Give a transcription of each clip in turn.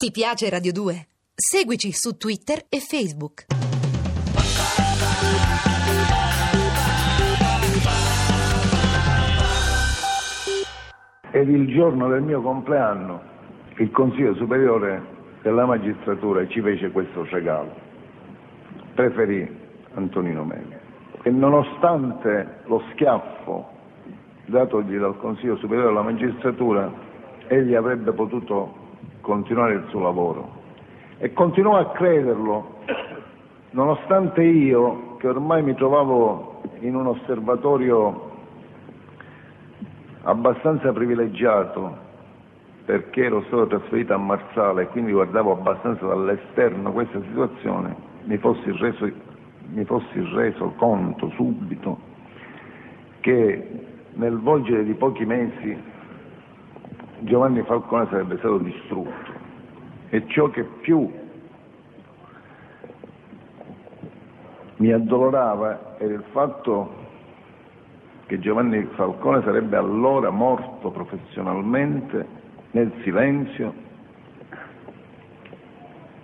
Ti piace Radio 2? Seguici su Twitter e Facebook. Ed il giorno del mio compleanno il Consiglio Superiore della Magistratura ci fece questo regalo. Preferì Antonino Meli. E nonostante lo schiaffo datogli dal Consiglio Superiore della Magistratura, egli avrebbe potuto continuare il suo lavoro. E continuò a crederlo, nonostante io, che ormai mi trovavo in un osservatorio abbastanza privilegiato, perché ero stato trasferito a Marsala e quindi guardavo abbastanza dall'esterno questa situazione, mi fossi reso, mi fossi reso conto subito che nel volgere di pochi mesi Giovanni Falcone sarebbe stato distrutto e ciò che più mi addolorava era il fatto che Giovanni Falcone sarebbe allora morto professionalmente nel silenzio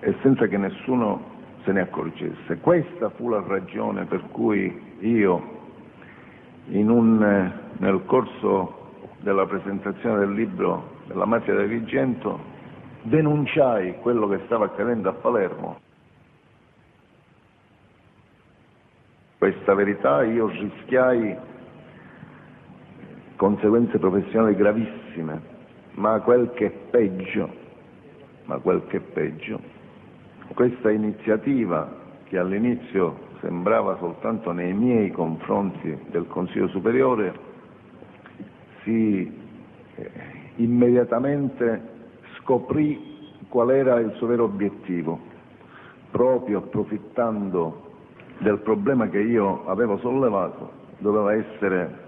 e senza che nessuno se ne accorgesse. Questa fu la ragione per cui io un, nel corso della presentazione del libro della mafia di Agrigento denunciai quello che stava accadendo a Palermo. Questa verità io rischiai conseguenze professionali gravissime, ma quel che è peggio, ma quel che è peggio, questa iniziativa che all'inizio sembrava soltanto nei miei confronti del Consiglio Superiore si eh, immediatamente scoprì qual era il suo vero obiettivo, proprio approfittando del problema che io avevo sollevato, doveva essere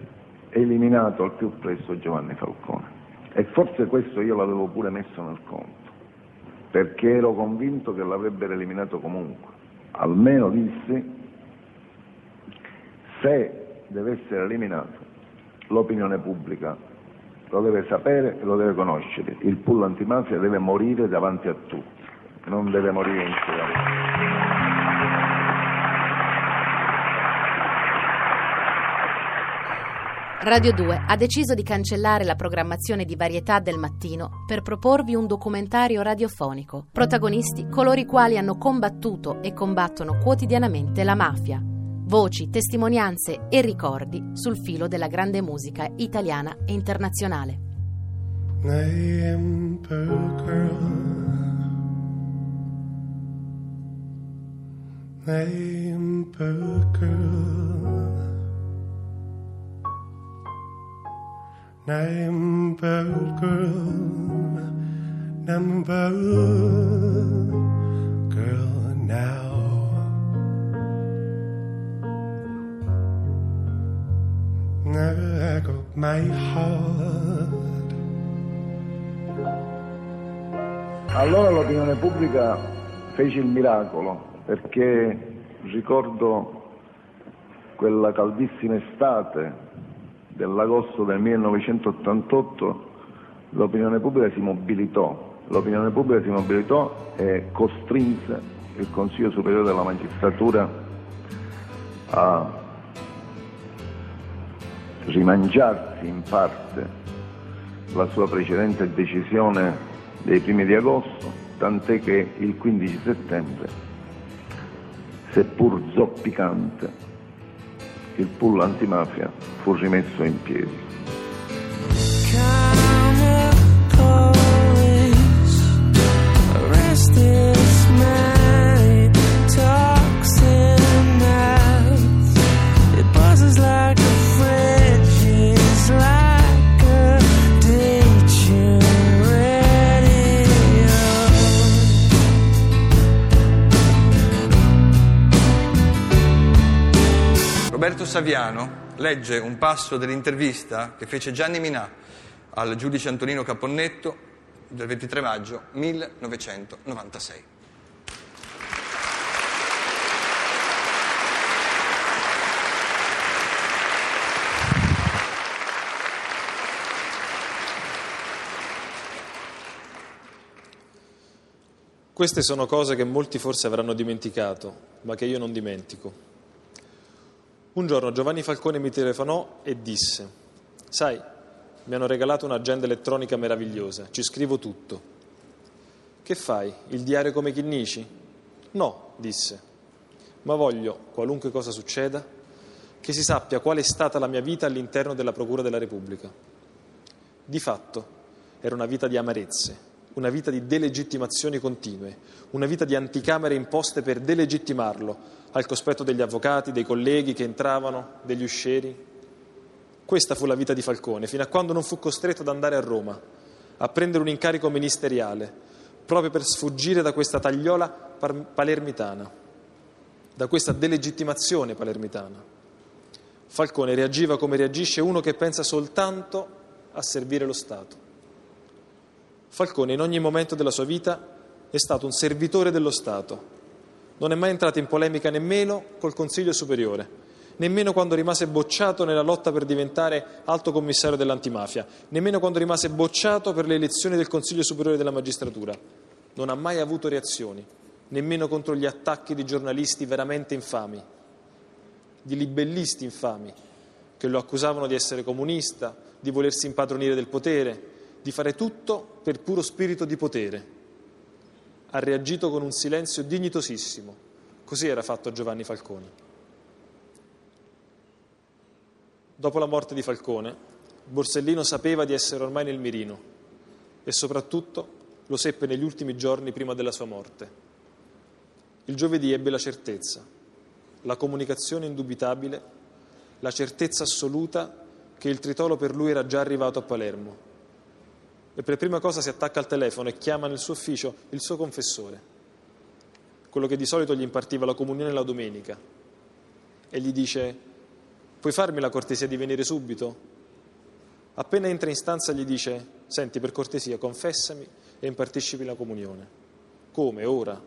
eliminato al più presto Giovanni Falcone. E forse questo io l'avevo pure messo nel conto, perché ero convinto che l'avrebbero eliminato comunque. Almeno dissi, se deve essere eliminato, l'opinione pubblica lo deve sapere e lo deve conoscere. Il pull antimafia deve morire davanti a tutti, non deve morire in silenzio. Radio 2 ha deciso di cancellare la programmazione di varietà del mattino per proporvi un documentario radiofonico. Protagonisti coloro i quali hanno combattuto e combattono quotidianamente la mafia voci, testimonianze e ricordi sul filo della grande musica italiana e internazionale. Name girl. Name girl now. Allora l'opinione pubblica fece il miracolo perché ricordo quella caldissima estate dell'agosto del 1988 l'opinione pubblica si mobilitò, l'opinione pubblica si mobilitò e costrinse il Consiglio Superiore della Magistratura a rimangiarsi in parte la sua precedente decisione dei primi di agosto, tant'è che il 15 settembre, seppur zoppicante, il pull antimafia fu rimesso in piedi. Roberto Saviano legge un passo dell'intervista che fece Gianni Minà al giudice Antonino Caponnetto del 23 maggio 1996. Queste sono cose che molti forse avranno dimenticato, ma che io non dimentico. Un giorno Giovanni Falcone mi telefonò e disse, sai, mi hanno regalato un'agenda elettronica meravigliosa, ci scrivo tutto. Che fai? Il diario come Chinnici? No, disse, ma voglio, qualunque cosa succeda, che si sappia qual è stata la mia vita all'interno della Procura della Repubblica. Di fatto era una vita di amarezze, una vita di delegittimazioni continue, una vita di anticamere imposte per delegittimarlo al cospetto degli avvocati, dei colleghi che entravano, degli uscieri. Questa fu la vita di Falcone, fino a quando non fu costretto ad andare a Roma, a prendere un incarico ministeriale, proprio per sfuggire da questa tagliola palermitana, da questa delegittimazione palermitana. Falcone reagiva come reagisce uno che pensa soltanto a servire lo Stato. Falcone in ogni momento della sua vita è stato un servitore dello Stato. Non è mai entrato in polemica nemmeno col Consiglio Superiore, nemmeno quando rimase bocciato nella lotta per diventare alto commissario dell'antimafia, nemmeno quando rimase bocciato per le elezioni del Consiglio Superiore della Magistratura. Non ha mai avuto reazioni, nemmeno contro gli attacchi di giornalisti veramente infami, di libellisti infami, che lo accusavano di essere comunista, di volersi impadronire del potere, di fare tutto per puro spirito di potere. Ha reagito con un silenzio dignitosissimo. Così era fatto Giovanni Falcone. Dopo la morte di Falcone, Borsellino sapeva di essere ormai nel mirino e soprattutto lo seppe negli ultimi giorni prima della sua morte. Il giovedì ebbe la certezza, la comunicazione indubitabile, la certezza assoluta che il tritolo per lui era già arrivato a Palermo e per prima cosa si attacca al telefono e chiama nel suo ufficio il suo confessore, quello che di solito gli impartiva la comunione la domenica, e gli dice, puoi farmi la cortesia di venire subito? Appena entra in stanza gli dice, senti per cortesia, confessami e impartiscimi la comunione. Come? Ora?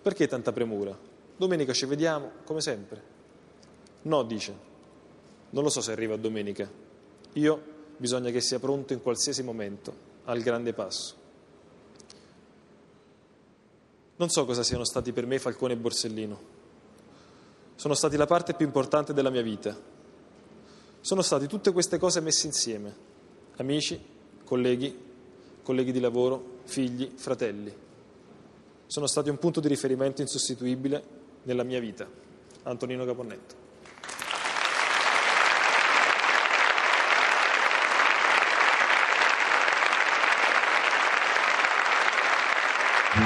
Perché tanta premura? Domenica ci vediamo, come sempre. No, dice, non lo so se arriva domenica. Io bisogna che sia pronto in qualsiasi momento al grande passo. Non so cosa siano stati per me Falcone e Borsellino. Sono stati la parte più importante della mia vita. Sono stati tutte queste cose messe insieme. Amici, colleghi, colleghi di lavoro, figli, fratelli. Sono stati un punto di riferimento insostituibile nella mia vita. Antonino Caponnetto. I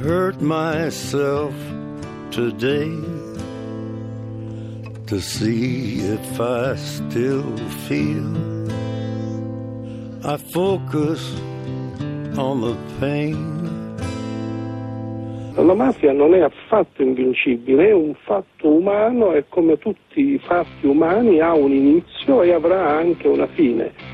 hurt myself today to see if I still feel. I focus on the pain. La mafia non è affatto invincibile, è un fatto umano e come tutti i fatti umani ha un inizio e avrà anche una fine.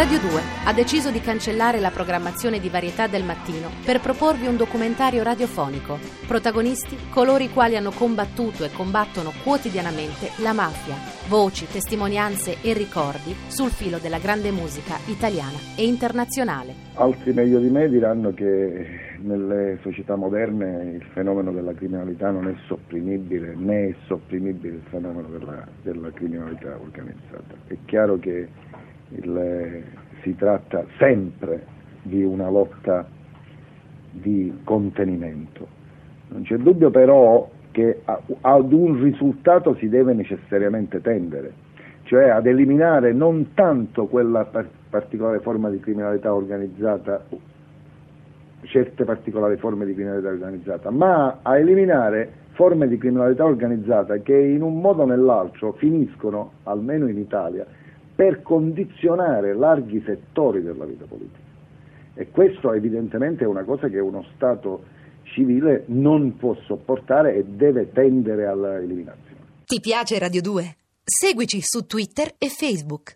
Radio 2 ha deciso di cancellare la programmazione di varietà del mattino per proporvi un documentario radiofonico. Protagonisti coloro i quali hanno combattuto e combattono quotidianamente la mafia. Voci, testimonianze e ricordi sul filo della grande musica italiana e internazionale. Altri meglio di me diranno che nelle società moderne il fenomeno della criminalità non è sopprimibile, né è sopprimibile il fenomeno della, della criminalità organizzata. È chiaro che il, si tratta sempre di una lotta di contenimento. Non c'è dubbio però che ad un risultato si deve necessariamente tendere, cioè ad eliminare non tanto quella particolare forma di criminalità organizzata, certe particolari forme di criminalità organizzata, ma a eliminare forme di criminalità organizzata che in un modo o nell'altro finiscono, almeno in Italia, per condizionare larghi settori della vita politica. E questo evidentemente è una cosa che uno Stato civile non può sopportare e deve tendere alla eliminazione. Ti piace Radio 2? Seguici su Twitter e Facebook.